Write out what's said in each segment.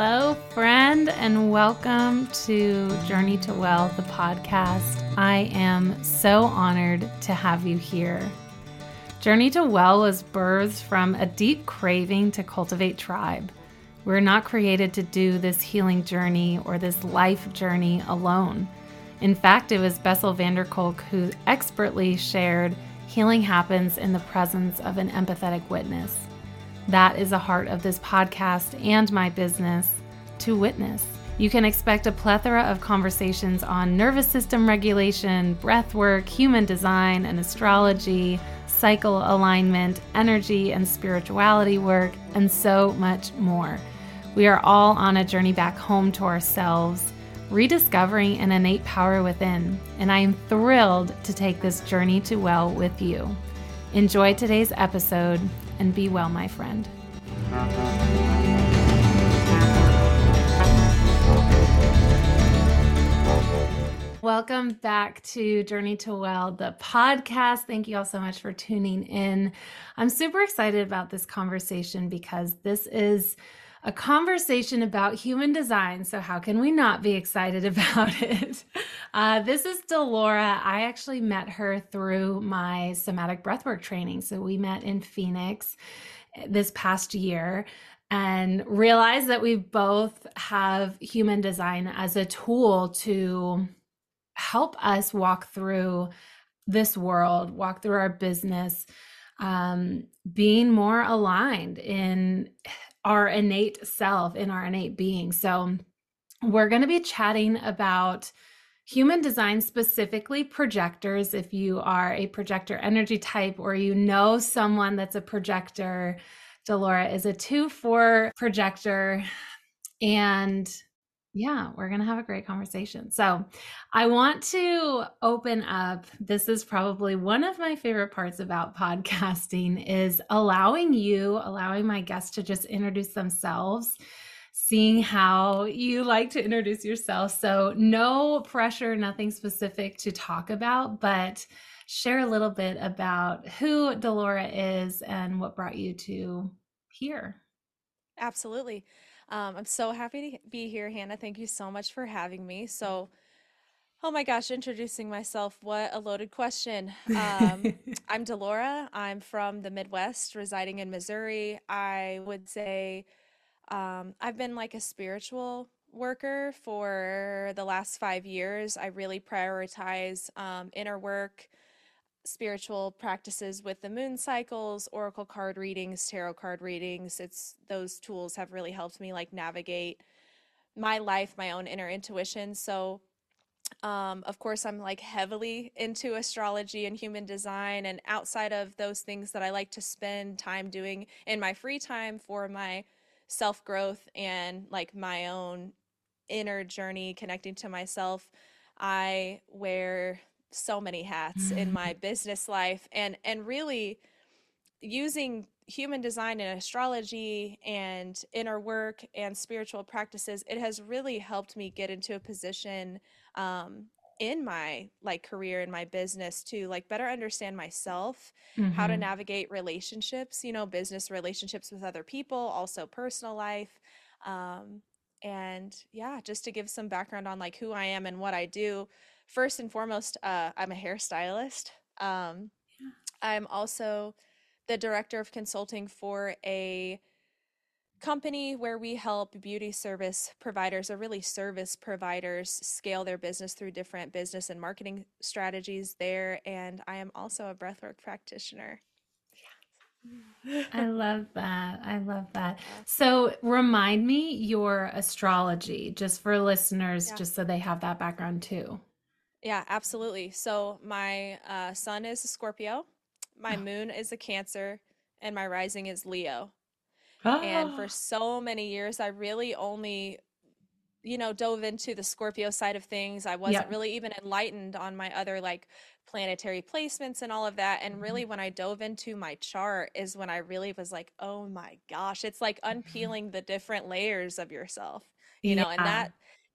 Hello, friend, and welcome to Journey to Well, the podcast. I am so honored to have you here. Journey to Well was birthed from a deep craving to cultivate tribe. We're not created to do this healing journey or this life journey alone. In fact, it was Bessel van der Kolk who expertly shared healing happens in the presence of an empathetic witness. That is the heart of this podcast and my business to witness. You can expect a plethora of conversations on nervous system regulation, breath work, human design, and astrology, cycle alignment, energy and spirituality work, and so much more. We are all on a journey back home to ourselves, rediscovering an innate power within, and I am thrilled to take this journey to well with you. Enjoy today's episode and be well, my friend. Welcome back to Journey to Well, the podcast. Thank you all so much for tuning in. I'm super excited about this conversation because this is a conversation about human design. So, how can we not be excited about it? Uh, this is Delora. I actually met her through my somatic breathwork training. So, we met in Phoenix this past year and realized that we both have human design as a tool to help us walk through this world, walk through our business, um, being more aligned in our innate self, in our innate being. So, we're going to be chatting about human design, specifically projectors. If you are a projector energy type or you know someone that's a projector, Delora is a 2 4 projector. And yeah, we're going to have a great conversation. So, I want to open up. This is probably one of my favorite parts about podcasting is allowing you, allowing my guests to just introduce themselves, seeing how you like to introduce yourself. So, no pressure, nothing specific to talk about, but share a little bit about who Delora is and what brought you to here. Absolutely. Um, I'm so happy to be here, Hannah. Thank you so much for having me. So, oh my gosh, introducing myself, what a loaded question. Um, I'm Delora. I'm from the Midwest, residing in Missouri. I would say um, I've been like a spiritual worker for the last five years. I really prioritize um, inner work spiritual practices with the moon cycles, oracle card readings, tarot card readings. It's those tools have really helped me like navigate my life, my own inner intuition. So um, of course, I'm like heavily into astrology and human design. And outside of those things that I like to spend time doing in my free time for my self growth and like my own inner journey, connecting to myself, I wear so many hats in my business life and and really using human design and astrology and inner work and spiritual practices it has really helped me get into a position um, in my like career in my business to like better understand myself mm-hmm. how to mm-hmm. navigate relationships you know business relationships with other people also personal life um, and yeah just to give some background on like who i am and what i do first and foremost, uh, I'm a hairstylist. Um, yeah. I'm also the director of consulting for a company where we help beauty service providers or really service providers scale their business through different business and marketing strategies there and i am also a breathwork practitioner I love that. I love that. So, remind me your astrology just for listeners, yeah. just so they have that background too. Yeah, absolutely. So my uh, sun is a Scorpio, my oh. moon is a Cancer, and my rising is Leo. And for ah. so many years, I really only, you know, dove into the Scorpio side of things. I wasn't yep. really even enlightened on my other like planetary placements and all of that. And really, mm-hmm. when I dove into my chart, is when I really was like, oh my gosh, it's like mm-hmm. unpeeling the different layers of yourself, you know, and that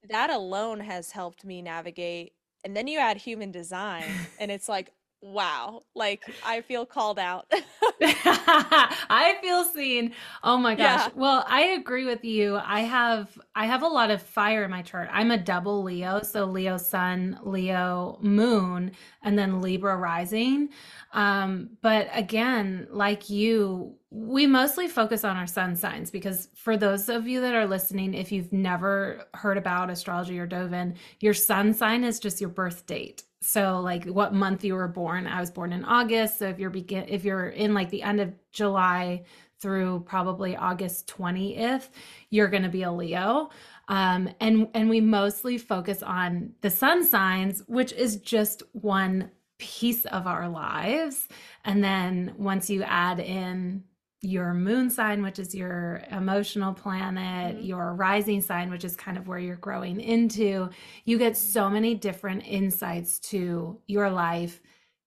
that alone has helped me navigate and then you add human design and it's like wow, like I feel called out. I feel seen. Oh my gosh. Yeah. Well, I agree with you. I have I have a lot of fire in my chart. I'm a double Leo, so Leo sun, Leo moon, and then Libra rising. Um, but again, like you, we mostly focus on our sun signs because for those of you that are listening, if you've never heard about astrology or dove in, your sun sign is just your birth date. So like what month you were born. I was born in august so if you're begin if you're in like the end of july through probably august 20th you're going to be a leo. Um, and and we mostly focus on the sun signs which is just one piece of our lives. And then once you add in your moon sign, which is your emotional planet, mm-hmm. your rising sign, which is kind of where you're growing into, you get so many different insights to your life,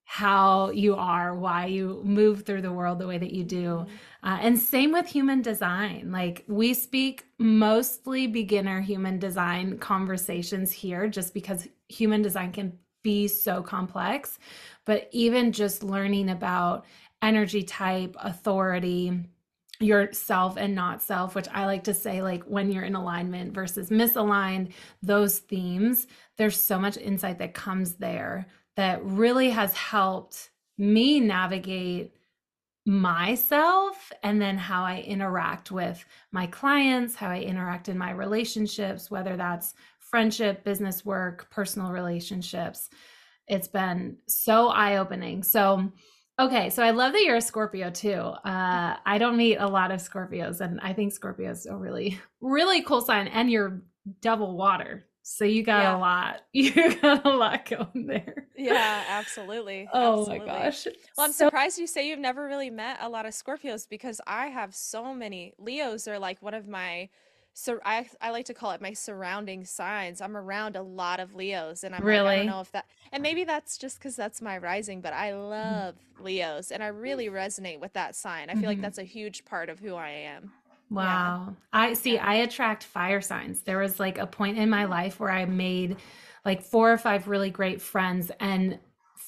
how you are, why you move through the world the way that you do. Mm-hmm. Uh, and same with human design. Like we speak mostly beginner human design conversations here, just because human design can be so complex. But even just learning about energy type, authority, your self and not self, which I like to say, like when you're in alignment versus misaligned, those themes, there's so much insight that comes there that really has helped me navigate myself and then how I interact with my clients, how I interact in my relationships, whether that's friendship, business work, personal relationships. It's been so eye opening. So, Okay, so I love that you're a Scorpio too. Uh, I don't meet a lot of Scorpios, and I think Scorpios are really, really cool sign. And you're double water, so you got yeah. a lot. You got a lot going there. Yeah, absolutely. Oh absolutely. my gosh. Well, I'm so- surprised you say you've never really met a lot of Scorpios because I have so many. Leos are like one of my so I I like to call it my surrounding signs. I'm around a lot of Leos, and I'm really like, I don't know if that, and maybe that's just because that's my rising, but I mm-hmm. love Leos, and I really resonate with that sign. I feel mm-hmm. like that's a huge part of who I am. Wow. Yeah. I see. Yeah. I attract fire signs. There was like a point in my life where I made like four or five really great friends, and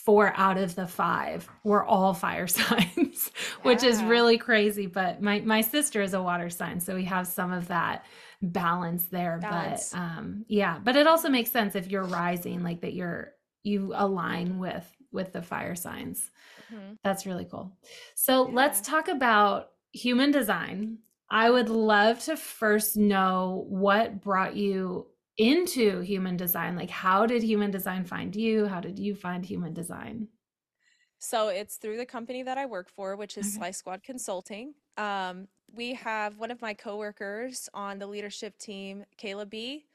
four out of the five were all fire signs, which is really crazy. But my my sister is a water sign, so we have some of that balance there. Balance. But um, yeah, but it also makes sense if you're rising, like that you're you align with with the fire signs. Mm-hmm. That's really cool. So yeah. let's talk about human design. I would love to first know what brought you into human design like how did human design find you? How did you find human design? So it's through the company that i work for which is okay. slice squad consulting. Um, we have one of my coworkers on the leadership team kayla b.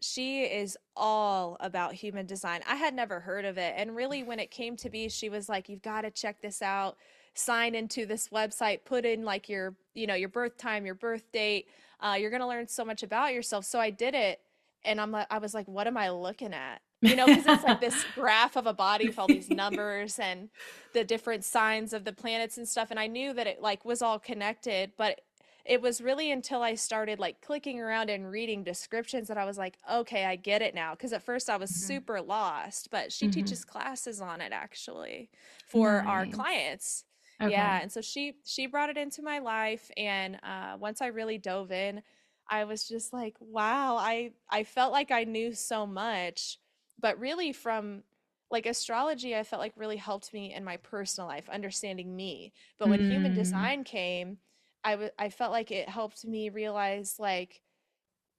She is all about human design. I had never heard of it and really when it came to be she was like you've got to check this out. Sign into this website. Put in like your you know your birth time your birth date. Uh, you're going to learn so much about yourself. So i did it and I'm like, I was like, what am I looking at? You know, because it's like this graph of a body with all these numbers and the different signs of the planets and stuff. And I knew that it like was all connected, but it was really until I started like clicking around and reading descriptions that I was like, okay, I get it now. Because at first I was mm-hmm. super lost, but she mm-hmm. teaches classes on it actually for nice. our clients. Okay. Yeah, and so she she brought it into my life, and uh, once I really dove in, I was just like, wow, I I felt like I knew so much, but really from like astrology I felt like really helped me in my personal life, understanding me. But when mm. human design came, I w- I felt like it helped me realize like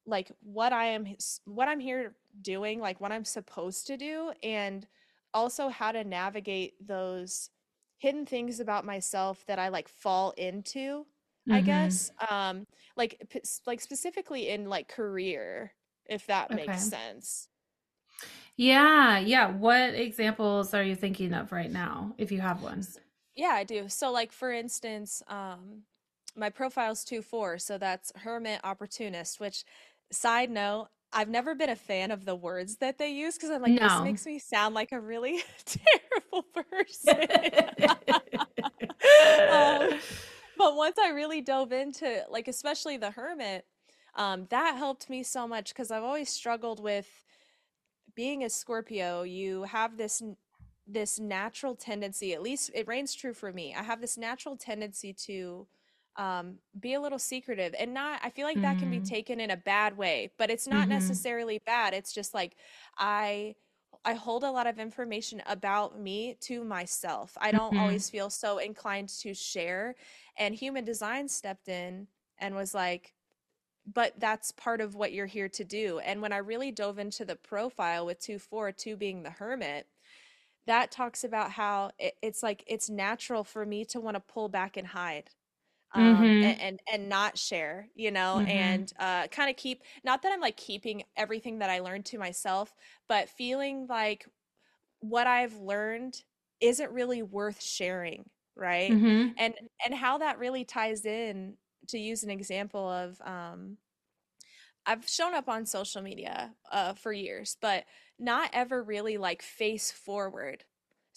like what I am what I'm here doing, like what I'm supposed to do and also how to navigate those hidden things about myself that I like fall into mm-hmm. I guess. Um, like p- like specifically in like career, if that okay. makes sense. Yeah, yeah. What examples are you thinking of right now, if you have one? Yeah, I do. So, like for instance, um, my profile's two four, so that's hermit opportunist. Which, side note, I've never been a fan of the words that they use because I'm like, no. this makes me sound like a really terrible person. um, but once I really dove into like especially the hermit, um, that helped me so much because I've always struggled with being a Scorpio. You have this this natural tendency, at least it reigns true for me. I have this natural tendency to um, be a little secretive and not, I feel like that can be Mm, taken in a bad way, but it's not mhm, necessarily bad. It's just like I, I hold a lot of information about me to myself. I don't mhm, always feel so inclined to share. And human design stepped in and was like, but that's part of what you're here to do. And when I really dove into the profile with 2 4, 2 being the hermit, that talks about how it, it's like it's natural for me to want to pull back and hide um and mhm, and, and not share you know mhm. and uh kind of keep not that i'm like keeping everything that i learned to myself but feeling like what i've learned isn't really worth sharing right Mhm. and and how that really ties in to use an example of um I've shown up on social media uh, for years, but not ever really like face forward,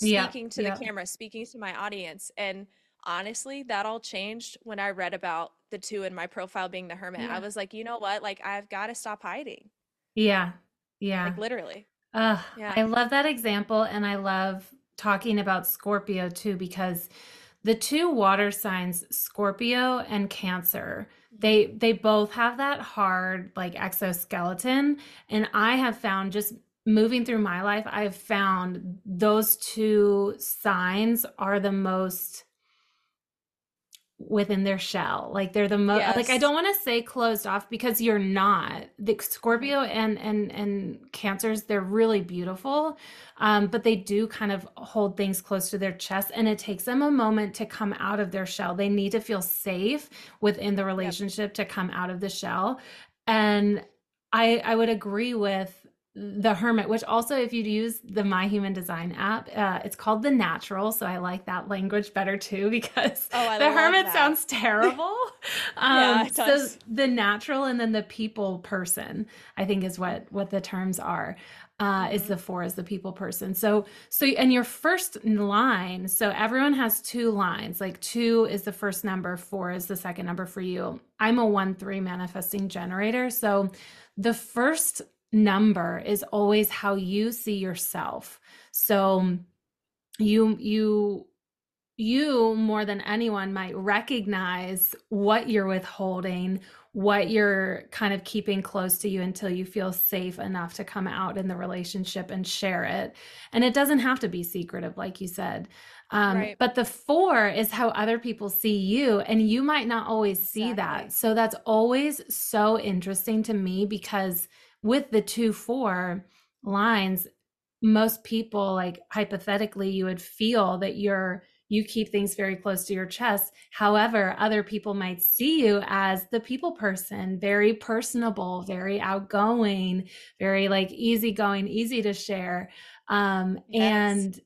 Yeah. speaking to the camera, speaking to my audience. And honestly, that all changed when I read about the two in my profile being the hermit. I was like, you know what? Like, I've got to stop hiding. Yeah. Yeah. Like, literally. Uh, Yeah. I love that example, and I love talking about Scorpio too, because the two water signs, Scorpio and Cancer, they they both have that hard like exoskeleton, and I have found just moving through my life, I've found those two signs are the most within their shell. Like they're the most like i don't want to say closed off because you're not. The scorpio and and and cancers they're really beautiful um but they do kind of hold things close to their chest and it takes them a moment to come out of their shell. They need to feel safe within the Yep. relationship to come out of the shell. And i i would agree with the hermit which also if you use the my human design app uh, it's called the natural so i like that language better too because Oh, the hermit that. sounds terrible. Yeah, um it so the natural and then the people person i think is what what the terms are uh is hmm the four is the people person. So so and your first line so everyone has two lines like two is the first number four is the second number for you. I'm a one three manifesting generator so the first number is always how you see yourself. So you you you more than anyone might recognize what you're withholding what you're kind of keeping close to you until you feel safe enough to come out in the relationship and share it. And it doesn't have to be secretive like you said um, Right. but the four is how other people see you and you might not always see that so that's always so interesting to me because with the two four lines most people like hypothetically you would feel that you're you keep things very close to your chest however other people might see you as the people person very personable very outgoing very like easygoing easy to share um Yes. and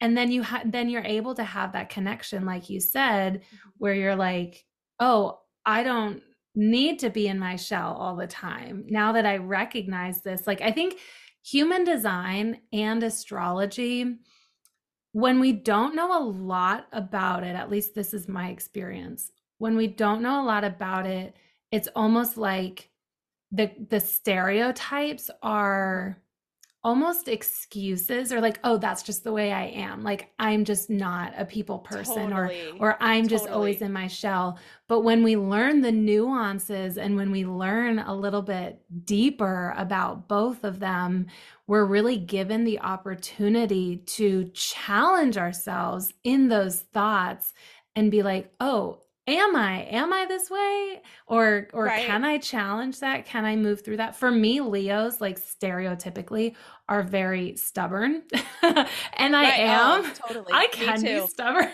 and then you ha- then you're able to have that connection like you said Mhm. where you're like oh i don't need to be in my shell all the time now that i recognize this like i think human design and astrology when we don't know a lot about it at least this is my experience when we don't know a lot about it it's almost like the the stereotypes are almost excuses or like oh that's just the way i am. Like i'm just not a people person or Totally. or i'm just always in my shell. But when we learn the nuances and when we learn a little bit deeper about both of them we're really given the opportunity to challenge ourselves in those thoughts and be like oh am i? Am i this way? Or or Right. can i challenge that? Can i move through that? For me leos like stereotypically are very stubborn. And i Right. Oh, am totally. i can be stubborn.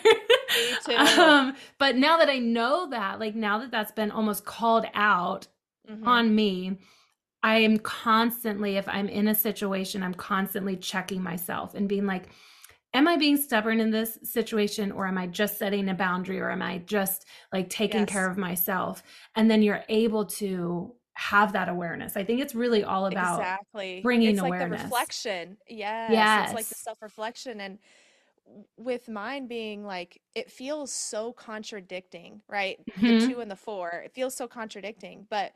Me too. um but now that i know that like now that that's been almost called out hmm on me i am constantly if i'm in a situation i'm constantly checking myself and being like am I being stubborn in this situation or am I just setting a boundary or am I just like taking care of myself? And then you're able to have that awareness. I think it's really all about exactly. bringing It's like the awareness. reflection. Yes, it's like the self-reflection. And with mine being like, it feels so contradicting, right? The hmm two and the four, it feels so contradicting. But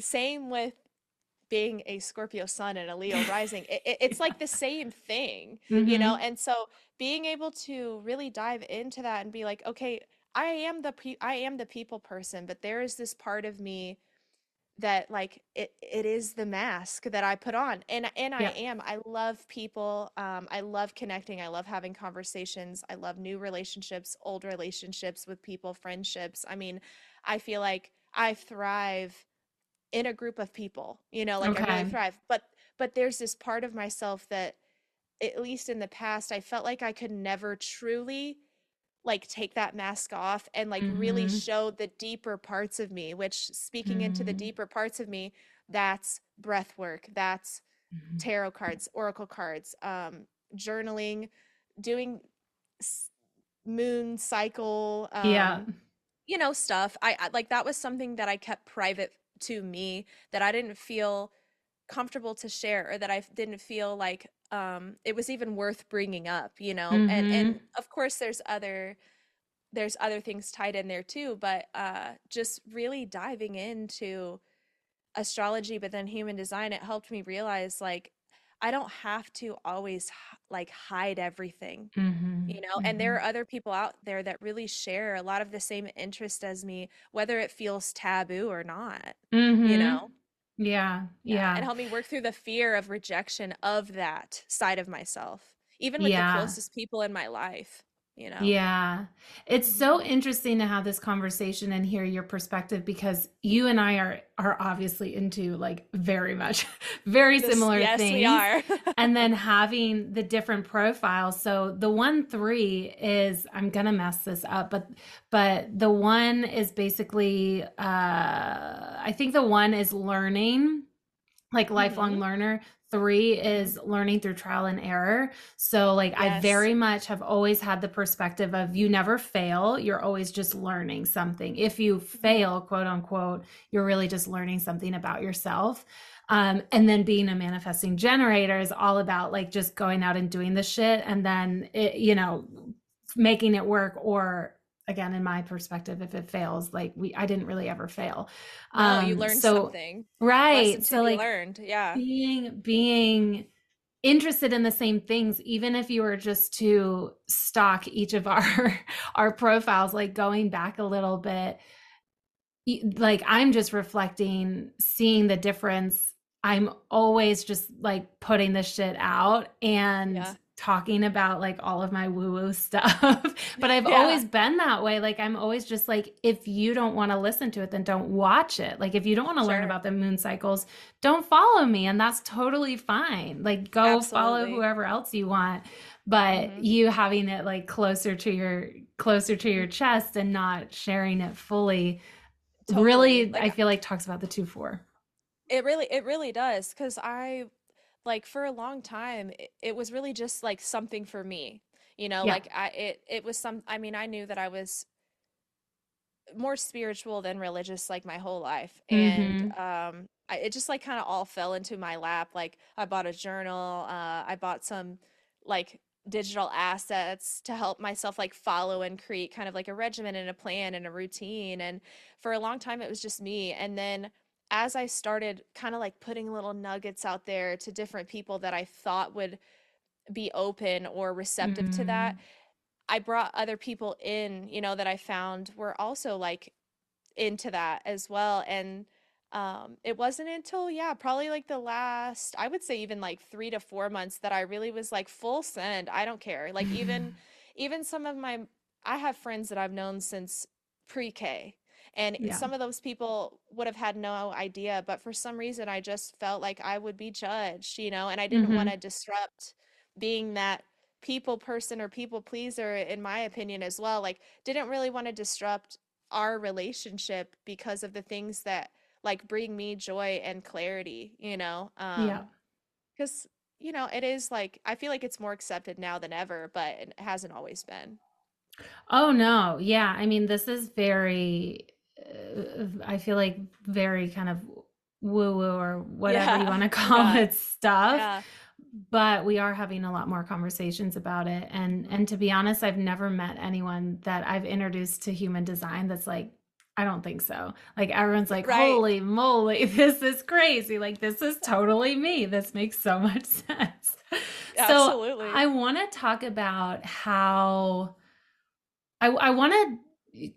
same with being a Scorpio sun and a Leo rising, it, it, it's like the same thing, mm-hmm. you know? Mm-hmm. And so being able to really dive into that and be like, okay, I am the pe- I am the people person, but there is this part of me that like it it is the mask that I put on and and I am I love people um I love connecting I love having conversations I love new relationships old relationships with people friendships I mean I feel like I thrive in a group of people you know like okay. I really thrive but but there's this part of myself that at least in the past I felt like I could never truly like take that mask off and like mm-hmm. really show the deeper parts of me which speaking mm-hmm. into the mm-hmm. deeper parts of me that's breath work that's mm-hmm. tarot cards oracle cards um journaling doing s- moon cycle um, yeah you know stuff I, I like that was something that i kept private to me that i didn't feel comfortable to share or that i didn't feel like um it was even worth bringing up you know mm-hmm. and and mm-hmm. of course there's other there's other things tied in there too but uh just really diving into astrology but then human design it helped me realize like i don't have to always like hide everything mm-hmm. you know mm-hmm. and there mm-hmm. are other people out there that really share a lot of the same interest as me whether it feels taboo or not you mm-hmm. know yeah, yeah. And help me work through the fear of rejection of that side of myself, even with yeah. the closest people in my life you know yeah it's so mm-hmm. interesting to have this conversation and hear your perspective because you and i are are obviously into like very much very this, similar yes, things we are. and then having the different profiles so the one three is i'm gonna mess this up but but the one is basically uh i think the one is learning like lifelong mm-hmm. learner three is learning through trial and error so like yes. i very much have always had the perspective of you never fail you're always just learning something if you mm-hmm. fail quote unquote you're really just learning something about yourself um, and then being a manifesting generator is all about like just going out and doing the shit and then it, you know making it work or again in my perspective if it fails like we i didn't really ever fail. Um you learned so, something. Right so like learned yeah. being being interested in the same things even if you were just to stalk each of our our profiles like going back a little bit like i'm just reflecting seeing the difference. I'm always just like putting the shit out and yeah talking about like all of my woo woo stuff. but I've yeah. always been that way. Like I'm always just like, if you don't want to listen to it, then don't watch it. Like if you don't want to sure. learn about the moon cycles, don't follow me. And that's totally fine. Like go Absolutely. follow whoever else you want. But mm-hmm. you having it like closer to your closer to your chest and not sharing it fully totally. really like, I feel like talks about the two four. It really it really does. Cause I like for a long time it, it was really just like something for me you know yeah. like i it it was some i mean i knew that i was more spiritual than religious like my whole life and mm-hmm. um I, it just like kind of all fell into my lap like i bought a journal uh i bought some like digital assets to help myself like follow and create kind of like a regimen and a plan and a routine and for a long time it was just me and then as I started kind of like putting little nuggets out there to different people that I thought would be open or receptive mm-hmm. to that, mm-hmm. I brought other people in, you know, that I found were also like into that as well. And um, it wasn't until, yeah, probably like the last, I would say even like three to four months that I really was like full send. I don't care. Like even, even some of my, I have friends that I've known since pre K and yeah. some of those people would have had no idea, but for some reason, I just felt like I would be judged, you know, and I didn't mm-hmm. want to disrupt being that people person or people pleaser, in my opinion, as well. Like, didn't really want to disrupt our relationship because of the things that like bring me joy and clarity, you know? Um, yeah. Because, you know, it is like, I feel like it's more accepted now than ever, but it hasn't always been. Oh, no. Yeah. I mean, this is very I feel like very kind of woo woo or whatever yeah. you want to call yeah. it stuff. Yeah. But we are having a lot more conversations about it. And and to be honest, I've never met anyone that I've introduced to human design that's like, I don't think so. Like everyone's like, Right. holy moly, this is crazy. Like this is totally me. This makes so much sense. So I want to talk about how I, I want to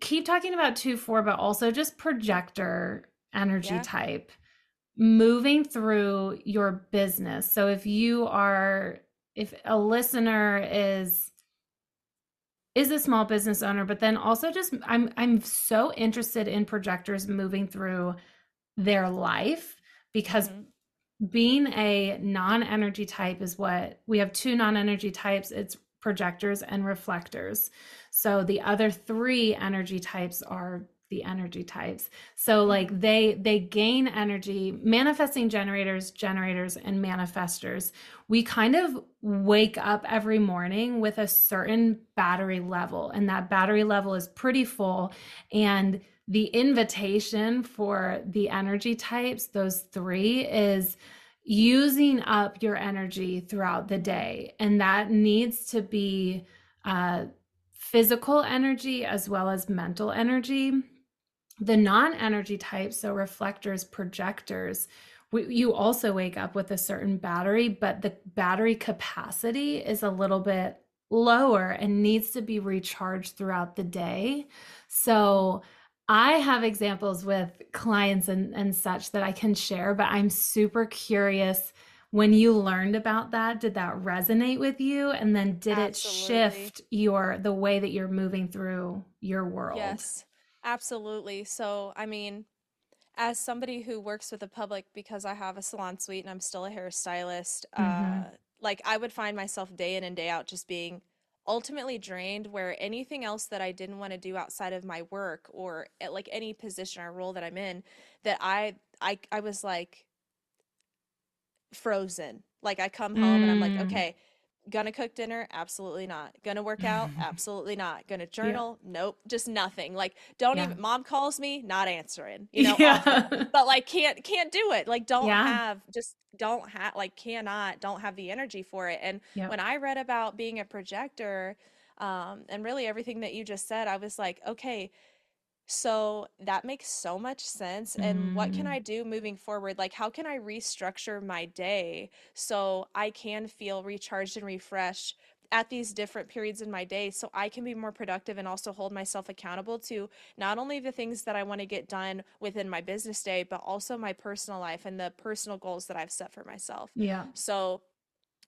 keep talking about 2 4, but also just projector energy Yeah. type moving through your business. So if you are, if a listener is, is a small business owner, but then also just I'm I'm so interested in projectors moving through their life because Mhm. being a non-energy type is what we have two non-energy types it's projectors and reflectors. So the other three energy types are the energy types. So like they they gain energy manifesting generators generators and manifestors. We kind of wake up every morning with a certain battery level and that battery level is pretty full. And the invitation for the energy types those three is using up your energy throughout the day. And that needs to be uh, physical energy as well as mental energy. The non-energy types so reflectors projectors you also wake up with a certain battery but the battery capacity is a little bit lower and needs to be recharged throughout the day. So i have examples with clients and, and such that i can share but i'm super curious when you learned about that did that resonate with you and then did it shift your the way that you're moving through your world Yes, absolutely. So, I mean, as somebody who works with the public because I have a salon suite and I'm still a hairstylist, Mhm. uh, like I would find myself day in and day out just being ultimately drained where anything else that I didn't want to do outside of my work or at like any position or role that I'm in, that I I I was like frozen. Like I come home and I'm like, Mm. okay, gonna cook dinner? Absolutely not. Gonna work out? Absolutely not. Gonna journal? Nope, just nothing. Like don't Yeah. even mom calls me, not answering. You know, Yeah. But like can't can't do it. Like don't Yeah. have just don't have like cannot don't have the energy for it. And when I read about being a projector um and really everything that you just said, I was like, okay, so that makes so much sense. And what can Mm. I do moving forward? Like, how can I restructure my day so I can feel recharged and refreshed at these different periods in my day so I can be more productive and also hold myself accountable to not only the things that I want to get done within my business day, but also my personal life and the personal goals that I've set for myself. Yeah. So,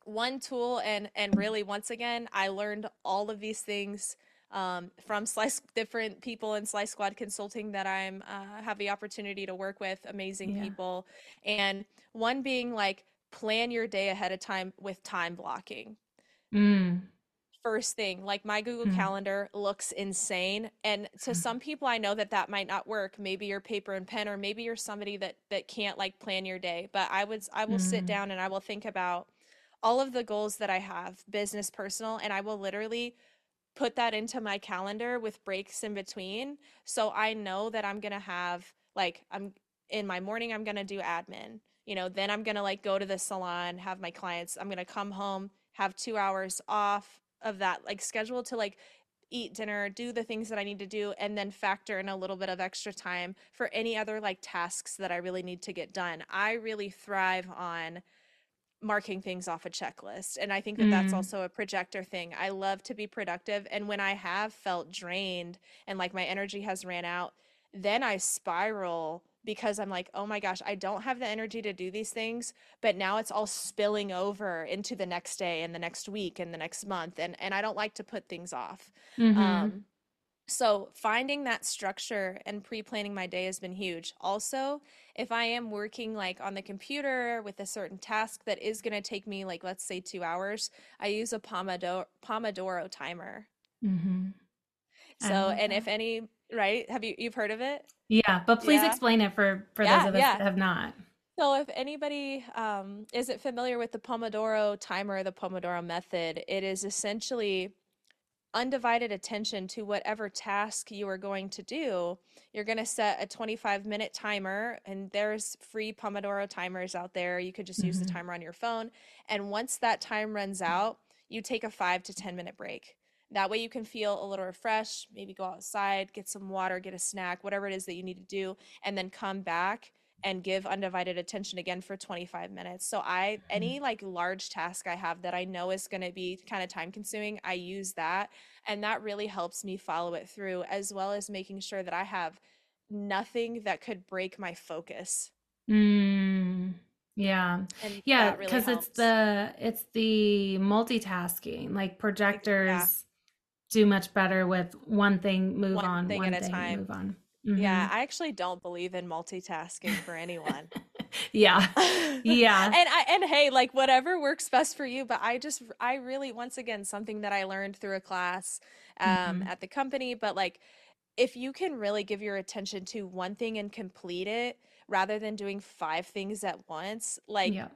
one tool and and really once again i learned all of these things um, from slice different people in slice squad consulting that i'm uh, have the opportunity to work with amazing Yeah. people and one being like plan your day ahead of time with time blocking Mm. first thing like my google Mm. calendar looks insane and to some people i know that that might not work maybe you're paper and pen or maybe you're somebody that that can't like plan your day but i would i will sit Mm. down and i will think about all of the goals that i have business personal and i will literally put that into my calendar with breaks in between so i know that i'm going to have like i'm in my morning i'm going to do admin you know then i'm going to like go to the salon have my clients i'm going to come home have 2 hours off of that like schedule to like eat dinner do the things that i need to do and then factor in a little bit of extra time for any other like tasks that i really need to get done. I really thrive on marking things off a checklist. And I think that that's Mm. also a projector thing. I love to be productive. And when I have felt drained and like my energy has ran out, then I spiral because I'm like, oh my gosh, I don't have the energy to do these things. But now it's all spilling over into the next day and the next week and the next month. And, and I don't like to put things off. Mhm. Um, so finding that structure and pre-planning my day has been huge. Also, if I am working like on the computer with a certain task that is going to take me like let's say 2 hours, I use a Pomodoro Pomodoro timer. Mhm. So, and that. if any, right? Have you you've heard of it? Yeah, but please Yeah. explain it for for those of us yeah. that have not. So, if anybody um, isn't familiar with the Pomodoro timer, the Pomodoro method, it is essentially undivided attention to whatever task you are going to do. You're going to set a 25 minute timer, and there's free Pomodoro timers out there. You could just use the Mhm. timer on your phone. And once that time runs out, you take a five to 10 minute break. That way you can feel a little refreshed, maybe go outside, get some water, get a snack, whatever it is that you need to do, and then come back and give undivided attention again for 25 minutes. So I Mm-hmm. any like large task I have that I know is going to be kind of time consuming, I use that and that really helps me follow it through as well as making sure that I have nothing that could break my focus. Mm, yeah. And Yeah, really because it's the it's the multitasking. Like Ex- Yeah, projectors do much better with one thing, move one on, thing at one a thing, time. move on. Yeah, hmm I actually don't believe in multitasking for anyone. Yeah. Yeah. and I and hey, like whatever works best for you, but I just I really once again something that I learned through a class um hmm at the company, but like if you can really give your attention to one thing and complete it rather than doing five things at once, like Yeah.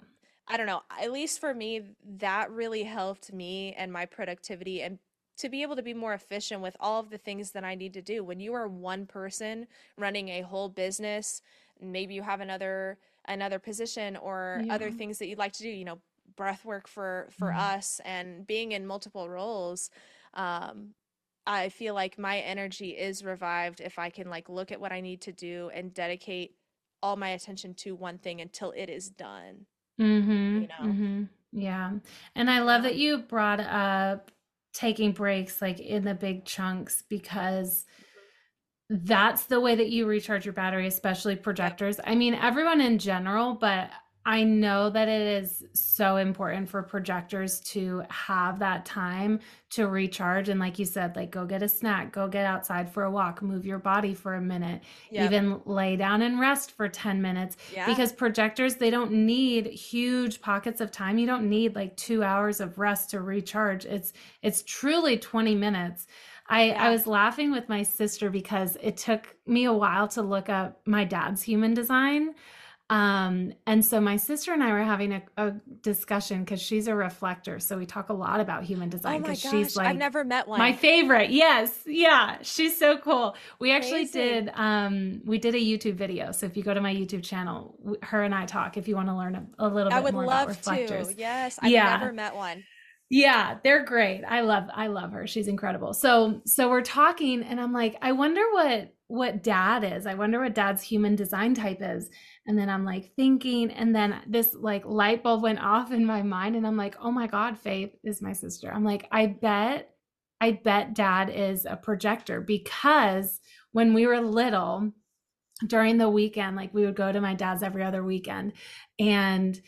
I don't know, at least for me, that really helped me and my productivity and to be able to be more efficient with all of the things that I need to do. When you are one person running a whole business, maybe you have another another position or other things that you'd like to do, you know, breath work for for Mhm. us and being in multiple roles, um I feel like my energy is revived if I can like look at what I need to do and dedicate all my attention to one thing until it is done, Mm-hmm. you know? Mm-hmm. Yeah. And I love that you brought up taking breaks like in the big chunks because that's the way that you recharge your battery, especially projectors. I mean, everyone in general, but I know that it is so important for projectors to have that time to recharge. And like you said, like go get a snack, go get outside for a walk, move your body for a minute, Yep. even lay down and rest for 10 minutes. Yeah. Because projectors, they don't need huge pockets of time. You don't need like two hours of rest to recharge. It's it's truly 20 minutes. I, I was laughing with my sister because it took me a while to look up my dad's human design. Um, and so my sister and I were having a, a discussion because she's a reflector. So we talk a lot about human Oh design because she's gosh, I've never met one. my favorite. Yes. Yeah. She's so cool. We actually Amazing. did um we did a YouTube video. So if you go to my YouTube channel, her and I talk if you want to learn a, a little I bit would more about love to. reflectors. Yes, I've Yeah. never met one. Yeah, they're great. I love I love her. She's incredible. So so we're talking and I'm like, I wonder what what dad is. I wonder what dad's human design type is. And then I'm like thinking and then this like light bulb went off in my mind and I'm like, "Oh my God, Faith is my sister." I'm like, "I bet I bet dad is a projector because when we were little during the weekend, like we would go to my dad's every other weekend and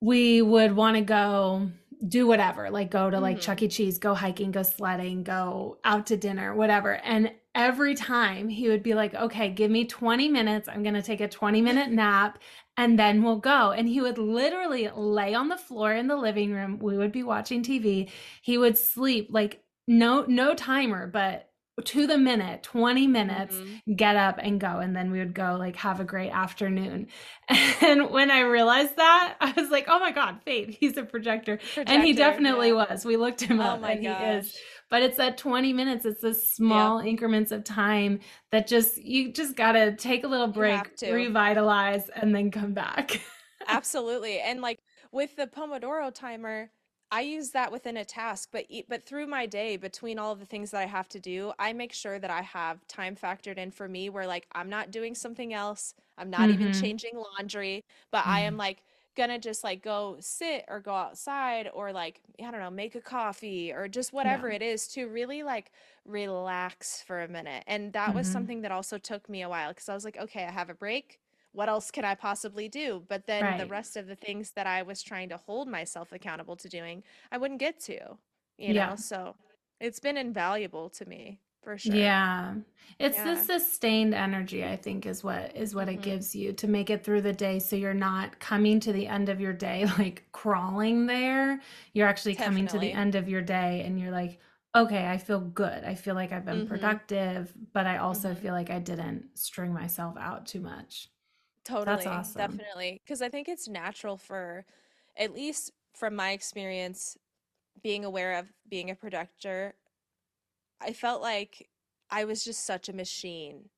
we would want to go do whatever, like go to like hmm Chuck E. Cheese, go hiking, go sledding, go out to dinner, whatever. And every time he would be like, okay, give me 20 minutes. I'm going to take a 20 minute nap and then we'll go. And he would literally lay on the floor in the living room. We would be watching TV. He would sleep like no, no timer, but to the minute, 20 minutes hmm get up and go and then we would go like have a great afternoon and when i realized that i was like oh my god faith he's a projector and he definitely yeah. was we looked him Oh up and he is gosh. But it's at 20 minutes it's the small increments of time that just you just gotta take a little break to. revitalize and then come back Absolutely. And like with the Pomodoro timer, I use that within a task, but but through my day, between all of the things that I have to do, I make sure that I have time factored in for me where like I'm not doing something else. I'm not even mm-hmm. changing laundry, but I am like gonna just like go sit or go outside or like I don't know, make a coffee or just yeah whatever it is to really like relax for a minute. And that was mm-hmm. something that also took me a while because I was like, okay, I have a break what else can I possibly do? But then the rest of the things that I was trying to hold myself accountable to doing, I wouldn't get to, you yeah know? So it's been invaluable to me for sure. Yeah. It's the sustained energy, I think, is what is what it hmm gives you to make it through the day so you're not coming to the end of your day like crawling there. You're actually coming to the end of your day and you're like, okay, I feel good. I feel like I've been hmm productive, but I also hmm feel like I didn't string myself out too much. Totally. That's awesome. Definitely. Because I think it's natural for, at least from my experience, being aware of being a projector, I felt like I was just such a machine.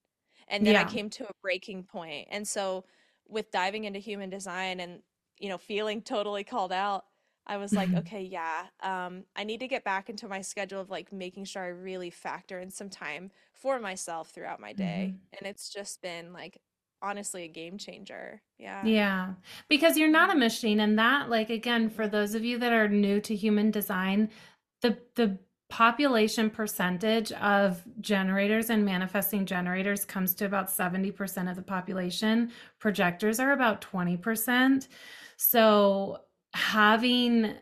And then I came to a breaking point. And so with diving into human design and, you know, feeling totally called out, I was like, okay, yeah, um, I need to get back into my schedule of like making sure I really factor in some time for myself throughout my day. Mhm. And it's just been like honestly a game changer. Yeah. Yeah, because you're not a Mhm. machine, and that, like, again, for those of you that are new to human design, the the population percentage of generators and manifesting generators comes to about 70% of the population. Projectors are about 20%. So having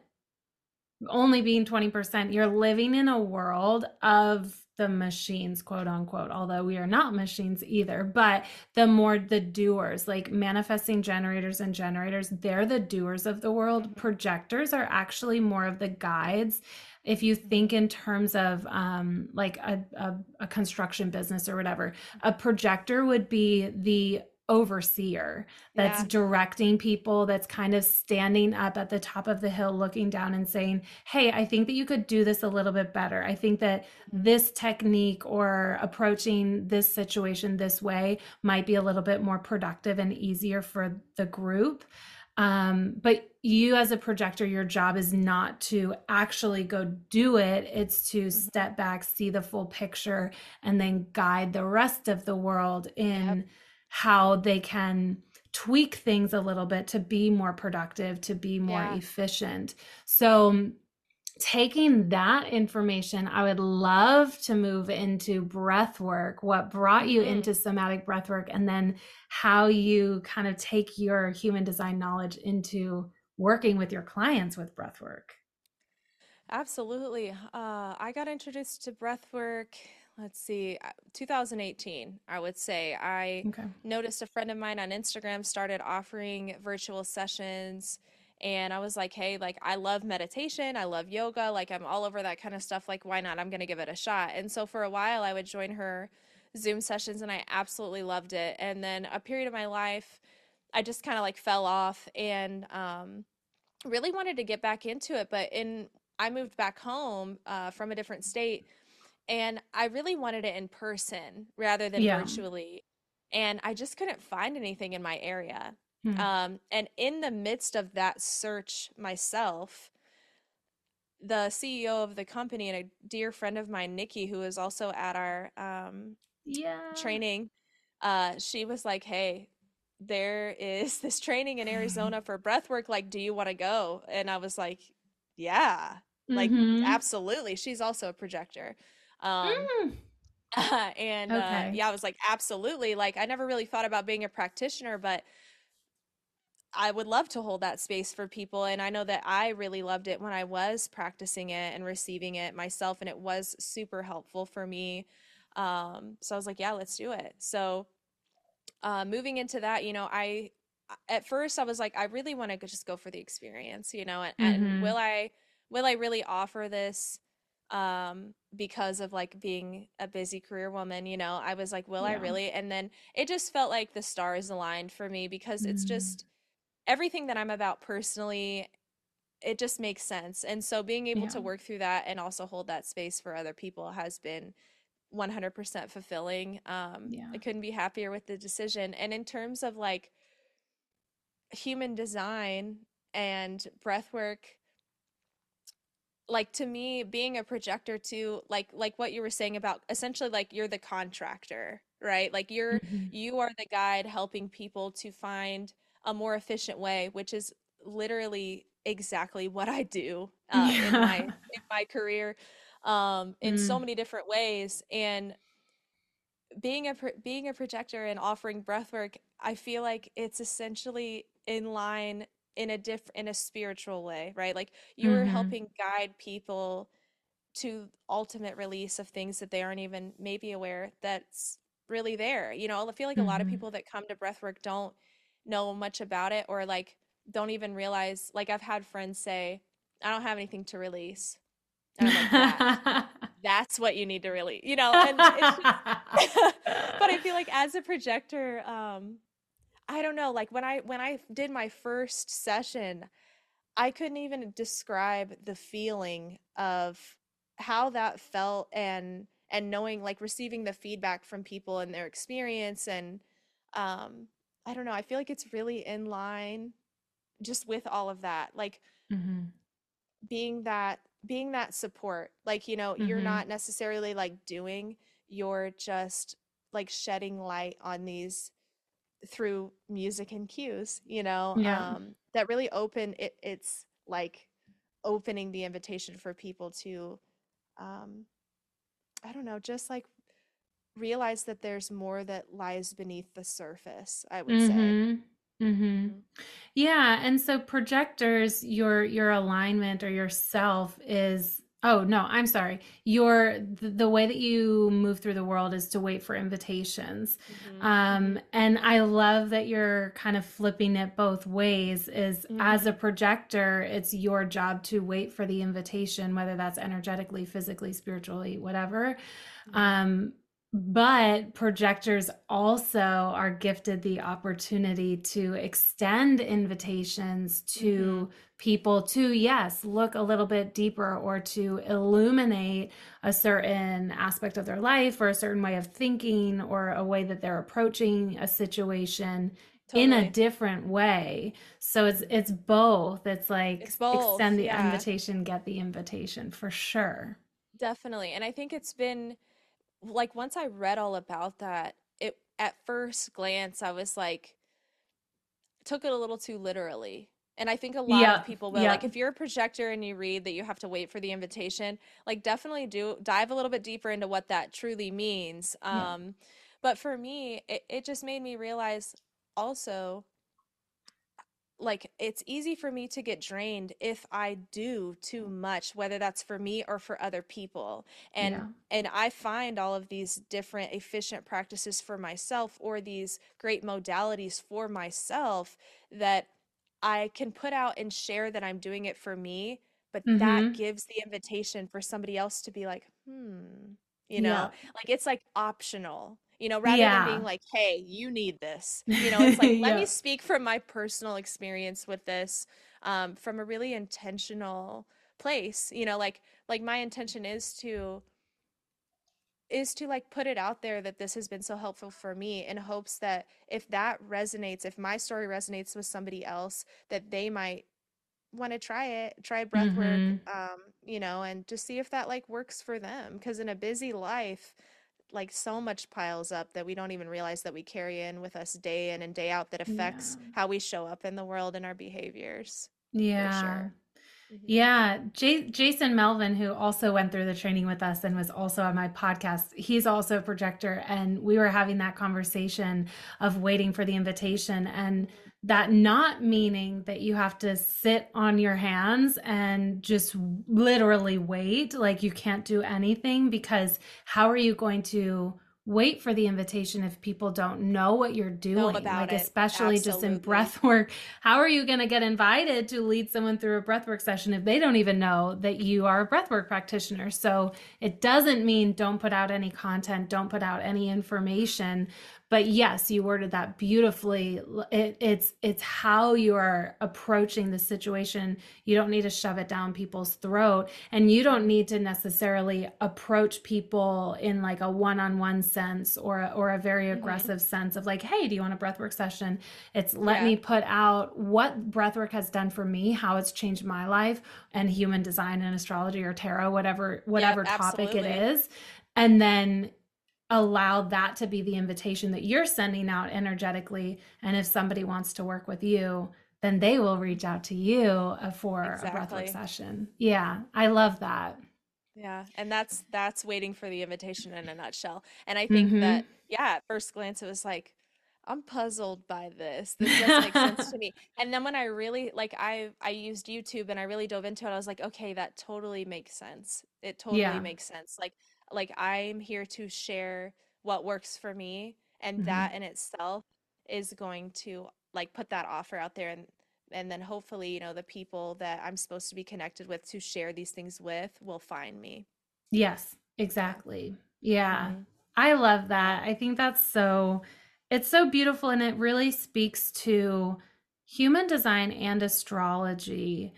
only being 20%, you're living in a world of the machines, quote unquote, although we are not machines either. But the more the doers, like manifesting generators and generators, they're the doers of the world. Mhm. Projectors are actually more of the guides. If you think in terms of um, like a, a, a construction business or whatever, a projector would be the overseer that's Yeah. directing people, that's kind of standing up at the top of the hill, looking down and saying, Hey, I think that you could do this a little bit better. I think that this technique or approaching this situation this way might be a little bit more productive and easier for the group. Um, but you, as a projector, your job is not to actually go do it, it's to Mhm. step back, see the full picture, and then guide the rest of the world Yep. in how they can tweak things a little bit to be more productive, to be more Yeah. efficient. So, taking that information, I would love to move into breath work, what brought you Mhm. into somatic breath work, and then how you kind of take your human design knowledge into working with your clients with breath work. Absolutely. Uh, I got introduced to breath work, let's see, uh, 2018, I would say. I Okay. noticed a friend of mine on Instagram started offering virtual sessions, and I was like, hey, like, I love meditation, I love yoga, like, I'm all over that kind of stuff. Like, why not? I'm going to give it a shot. And so for a while, I would join her Zoom sessions, and I absolutely loved it. And then a period of my life, I just kind of like fell off and um, really wanted to get back into it. But in I moved back home uh, from a different state, and I really wanted it in person rather than Yeah. virtually. And I just couldn't find anything in my area. Hmm. Um, and in the midst of that search myself, the CEO of the company and a dear friend of mine, Nikki, who is also at our um, Yeah. training, uh, she was like, "Hey, there is this training in Arizona for breath work. Like, do you want to go?" And I was like, "Yeah, like Mhm. absolutely." She's also a projector. Um, Mm. and uh, yeah, I was like, "Absolutely." Like, I never really thought about being a practitioner, but I would love to hold that space for people. And I know that I really loved it when I was practicing it and receiving it myself, and it was super helpful for me. Um, so I was like, yeah, let's do it. So uh, moving into that, you know, I at first I was like, I really want to just go for the experience, you know, and, and Mhm. will I will I really offer this um because of like being a busy career woman, you know, I was like, will I really? And then it just felt like the stars aligned for me because it's Mm. just everything that I'm about personally, it just makes sense. And so being able Yeah. to work through that and also hold that space for other people has been 100% fulfilling. Um, Yeah. I couldn't be happier with the decision. And in terms of like human design and breath work, like to me, being a projector too, like like what you were saying about essentially like you're the contractor, right? Like you're Mhm. you are the guide helping people to find a more efficient way, which is literally exactly what I do uh, in my in my career um, in so Mm. many different ways. And being a being a projector and offering breath work, I feel like it's essentially in line in a diff in a spiritual way, right? Like you're Mhm. helping guide people to ultimate release of things that they aren't even maybe aware that's really there. You know, I feel like a lot of Mhm. people that come to breathwork don't know much about it or like don't even realize like I've had friends say, I don't have anything to release. Like, that that's what you need to really, you know, and just but I feel like as a projector, um, I don't know, like when I when I did my first session, I couldn't even describe the feeling of how that felt and and knowing like receiving the feedback from people and their experience and um I don't know, I feel like it's really in line just with all of that. Like Mhm. being that being that support like you know mm-hmm. you're not necessarily like doing you're just like shedding light on these through music and cues you know yeah. um that really open it it's like opening the invitation for people to um i don't know just like realize that there's more that lies beneath the surface i would mm-hmm. say Mm-hmm. mm-hmm. Yeah, and so projectors, your your alignment or yourself is oh no, I'm sorry. Your the, the way that you move through the world is to wait for invitations. Mm-hmm. Um mm-hmm. and I love that you're kind of flipping it both ways is mm-hmm. as a projector, it's your job to wait for the invitation whether that's energetically, physically, spiritually, whatever. Mm-hmm. Um but projectors also are gifted the opportunity to extend invitations to mm-hmm. people to, yes, look a little bit deeper or to illuminate a certain aspect of their life or a certain way of thinking or a way that they're approaching a situation. Totally. in a different way so it's it's both it's like it's both, extend the yeah. invitation get the invitation for sure definitely and i think it's been like once I read all about that, it at first glance I was like took it a little too literally. And I think a lot yeah. of people will. Yeah. Like if you're a projector and you read that you have to wait for the invitation, like definitely do dive a little bit deeper into what that truly means. Um yeah. but for me, it, it just made me realize also like it's easy for me to get drained if i do too much whether that's for me or for other people and yeah. and i find all of these different efficient practices for myself or these great modalities for myself that i can put out and share that i'm doing it for me but mm-hmm. that gives the invitation for somebody else to be like hmm you know yeah. like it's like optional you know, rather yeah. than being like, hey, you need this. You know, it's like, let me speak from my personal experience with this um, from a really intentional place. You know, like like my intention is to is to like put it out there that this has been so helpful for me in hopes that if that resonates, if my story resonates with somebody else, that they might want to try it, try breath work, mm-hmm. um, you know, and just see if that like works for them. Because in a busy life, like so much piles up that we don't even realize that we carry in with us day in and day out that affects yeah. how we show up in the world and our behaviors. Yeah. Sure. Mm-hmm. Yeah, J- Jason Melvin, who also went through the training with us and was also on my podcast, he's also a projector. And we were having that conversation of waiting for the invitation and that not meaning that you have to sit on your hands and just literally wait, like you can't do anything, because how are you going to? wait for the invitation if people don't know what you're doing like especially Absolutely. just in breath work how are you going to get invited to lead someone through a breathwork session if they don't even know that you are a breathwork practitioner so it doesn't mean don't put out any content don't put out any information but yes you worded that beautifully it, it's it's how you are approaching the situation you don't need to shove it down people's throat and you don't need to necessarily approach people in like a one-on-one sense or a, or a very mm-hmm. aggressive mm-hmm. sense of like hey do you want a breathwork session it's let yeah. me put out what breathwork has done for me how it's changed my life and human design and astrology or tarot whatever whatever yep, topic it is and then allow that to be the invitation that you're sending out energetically. And if somebody wants to work with you then they will reach out to you uh, for exactly. a breathwork session. Yeah i love that. Yeah and that's that's waiting for the invitation in a nutshell. And i think mm-hmm. that yeah at first glance it was like i'm puzzled by this. This doesn't make sense to me. And then when i really like i i used youtube and i really dove into it i was like okay that totally makes sense. It totally yeah. makes sense. Like like i'm here to share what works for me and mm-hmm. that in itself is going to like put that offer out there and and then hopefully you know the people that i'm supposed to be connected with to share these things with will find me yes exactly yeah mm-hmm. i love that i think that's so it's so beautiful and it really speaks to human design and astrology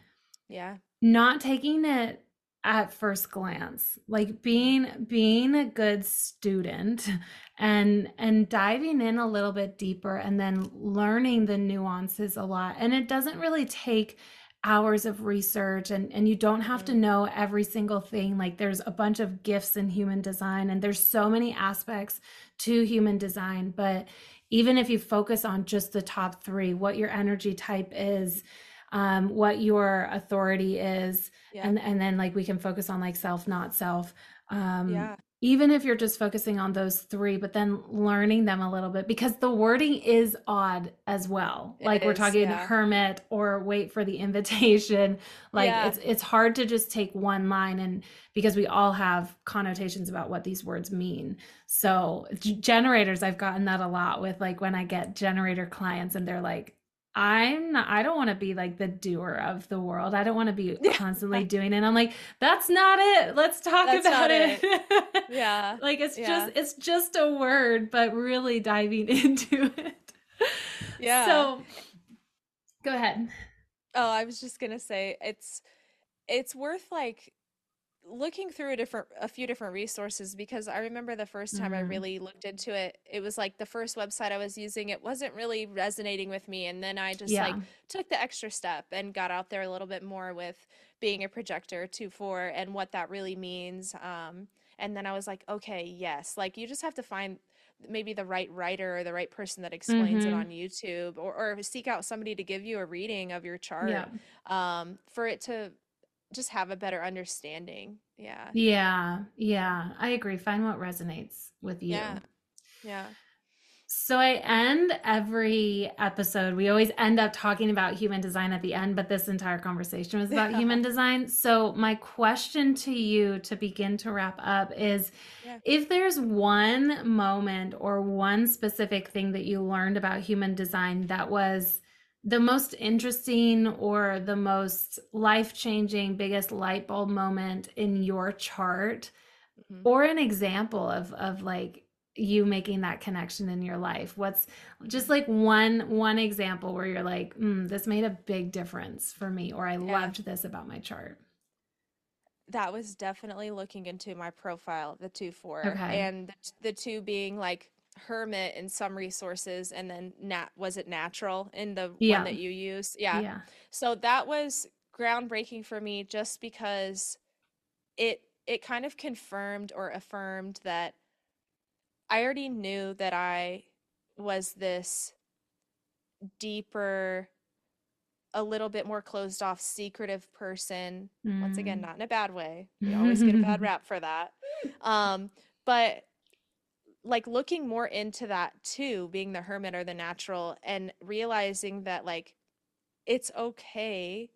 yeah not taking it at first glance like being being a good student and and diving in a little bit deeper and then learning the nuances a lot and it doesn't really take hours of research and and you don't have to Mm-hmm. know every single thing like there's a bunch of gifts in human design and there's so many aspects to human design but even if you focus on just the top 3 what your energy type is um, what your authority is Yeah. and and then like we can focus on like self not self um Yeah. even if you're just focusing on those three but then learning them a little bit because the wording is odd as well It like we're talking yeah. hermit or wait for the invitation like Yeah. it's it's hard to just take one line and because we all have connotations about what these words mean so generators i've gotten that a lot with like when i get generator clients and they're like I'm not, I don't want to be like the doer of the world. I don't want to be constantly doing it. I'm like, that's not it. Let's talk That's about not it. Yeah. like it's Yeah. just it's just a word, but really diving into it. Yeah. So go ahead. Oh, I was just gonna say it's it's worth like looking through a different a few different resources because I remember the first time I Mm. really looked into it, it was like the first website I was using, it wasn't really resonating with me. And then I just like took the extra step and got out there a little bit more with being a projector two four and what that really means. Um, and then I was like, okay, yes, like you just have to find maybe the right writer or the right person that explains it Mhm. on YouTube or, or seek out somebody to give you a reading of your chart Yeah. um, for it to just have a better understanding. Yeah. Yeah. Yeah. I agree. Find what resonates with you. Yeah. Yeah. So I end every episode. We always end up talking about human design at the end, but this entire conversation was about human design. So my question to you to begin to wrap up is Yeah. if there's one moment or one specific thing that you learned about human design that was the most interesting or the most life-changing biggest light bulb moment in your chart Mhm. or an example of of like you making that connection in your life what's just like one one example where you're like mm, this made a big difference for me or i Yeah. loved this about my chart That was definitely looking into my profile, the two four, Okay. and the, the two being like hermit in some resources, and then nat was it natural in the Yeah. one that you used? Yeah. yeah So that was groundbreaking for me just because it it kind of confirmed or affirmed that I already knew that I was this deeper a little bit more closed off secretive person once again Mm. not in a bad way we always get a bad rap for that um but like looking more into that too being the hermit or the natural and realizing that like it's okay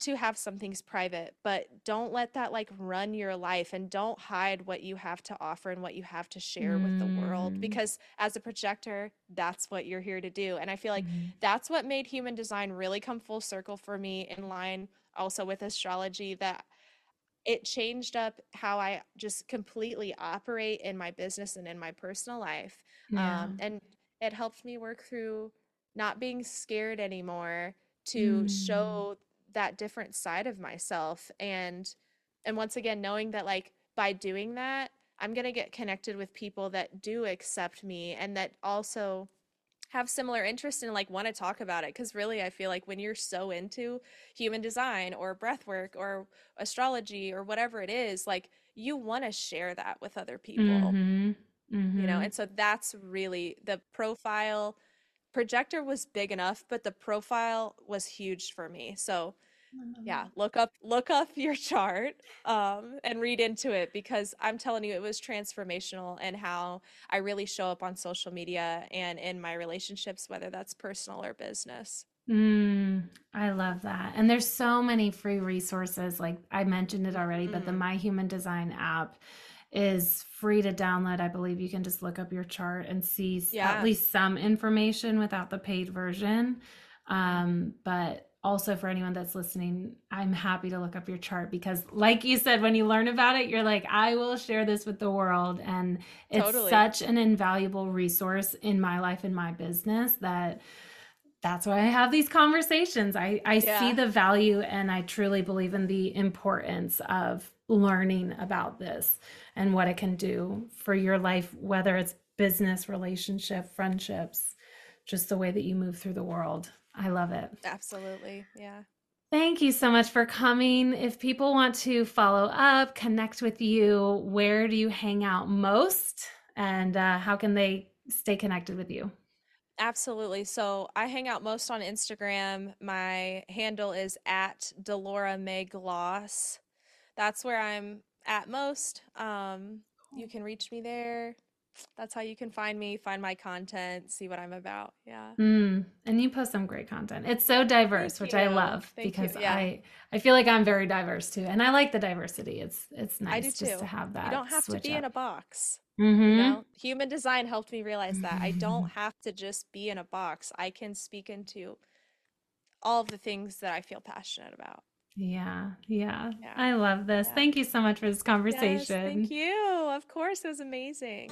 to have some things private but don't let that like run your life and don't hide what you have to offer and what you have to share with the world Mm. because as a projector that's what you're here to do and i feel like Mhm. that's what made human design really come full circle for me in line also with astrology that it changed up how I just completely operate in my business and in my personal life. yeah Um, and it helped me work through not being scared anymore to Mm. show that different side of myself and and once again knowing that like by doing that I'm going to get connected with people that do accept me and that also have similar interest and like want to talk about it because really I feel like when you're so into human design or breath work or astrology or whatever it is like you want to share that with other people Mhm. you know Mhm. and so that's really the profile projector was big enough but the profile was huge for me so yeah look up look up your chart um and read into it because i'm telling you it was transformational and how i really show up on social media and in my relationships whether that's personal or business Mm, I love that. And there's so many free resources. Like I mentioned it already, but the Mhm. My Human Design app is free to download. I believe you can just look up your chart and see Yeah. at least some information without the paid version. Um, but also for anyone that's listening, I'm happy to look up your chart because, like you said, when you learn about it, you're like, I will share this with the world. And it's Totally. such an invaluable resource in my life and my business that that's why I have these conversations. I, I see the value and I truly believe in the importance of learning about this and what it can do for your life, whether it's business, relationship, friendships, just the way that you move through the world. I love it. Absolutely. Yeah. Thank you so much for coming. If people want to follow up, connect with you, where do you hang out most? And uh, how can they stay connected with you? Absolutely. So I hang out most on Instagram. My handle is at Delora May Gloss. That's where I'm at most. Um, you can reach me there. That's how you can find me, find my content, see what I'm about. Yeah. Mm, and you post some great content. It's so diverse, Thank which I love Thank because. Yeah. I I feel like I'm very diverse too, and I like the diversity. It's it's nice just too. to have that. You don't have to be in a box. Mhm. You know, human design helped me realize that I don't have to just be in a box. I can speak into all of the things that I feel passionate about. Yeah, yeah. Yeah. I love this. Yeah. Thank you so much for this Yes, conversation. thank you. Of course, it was amazing.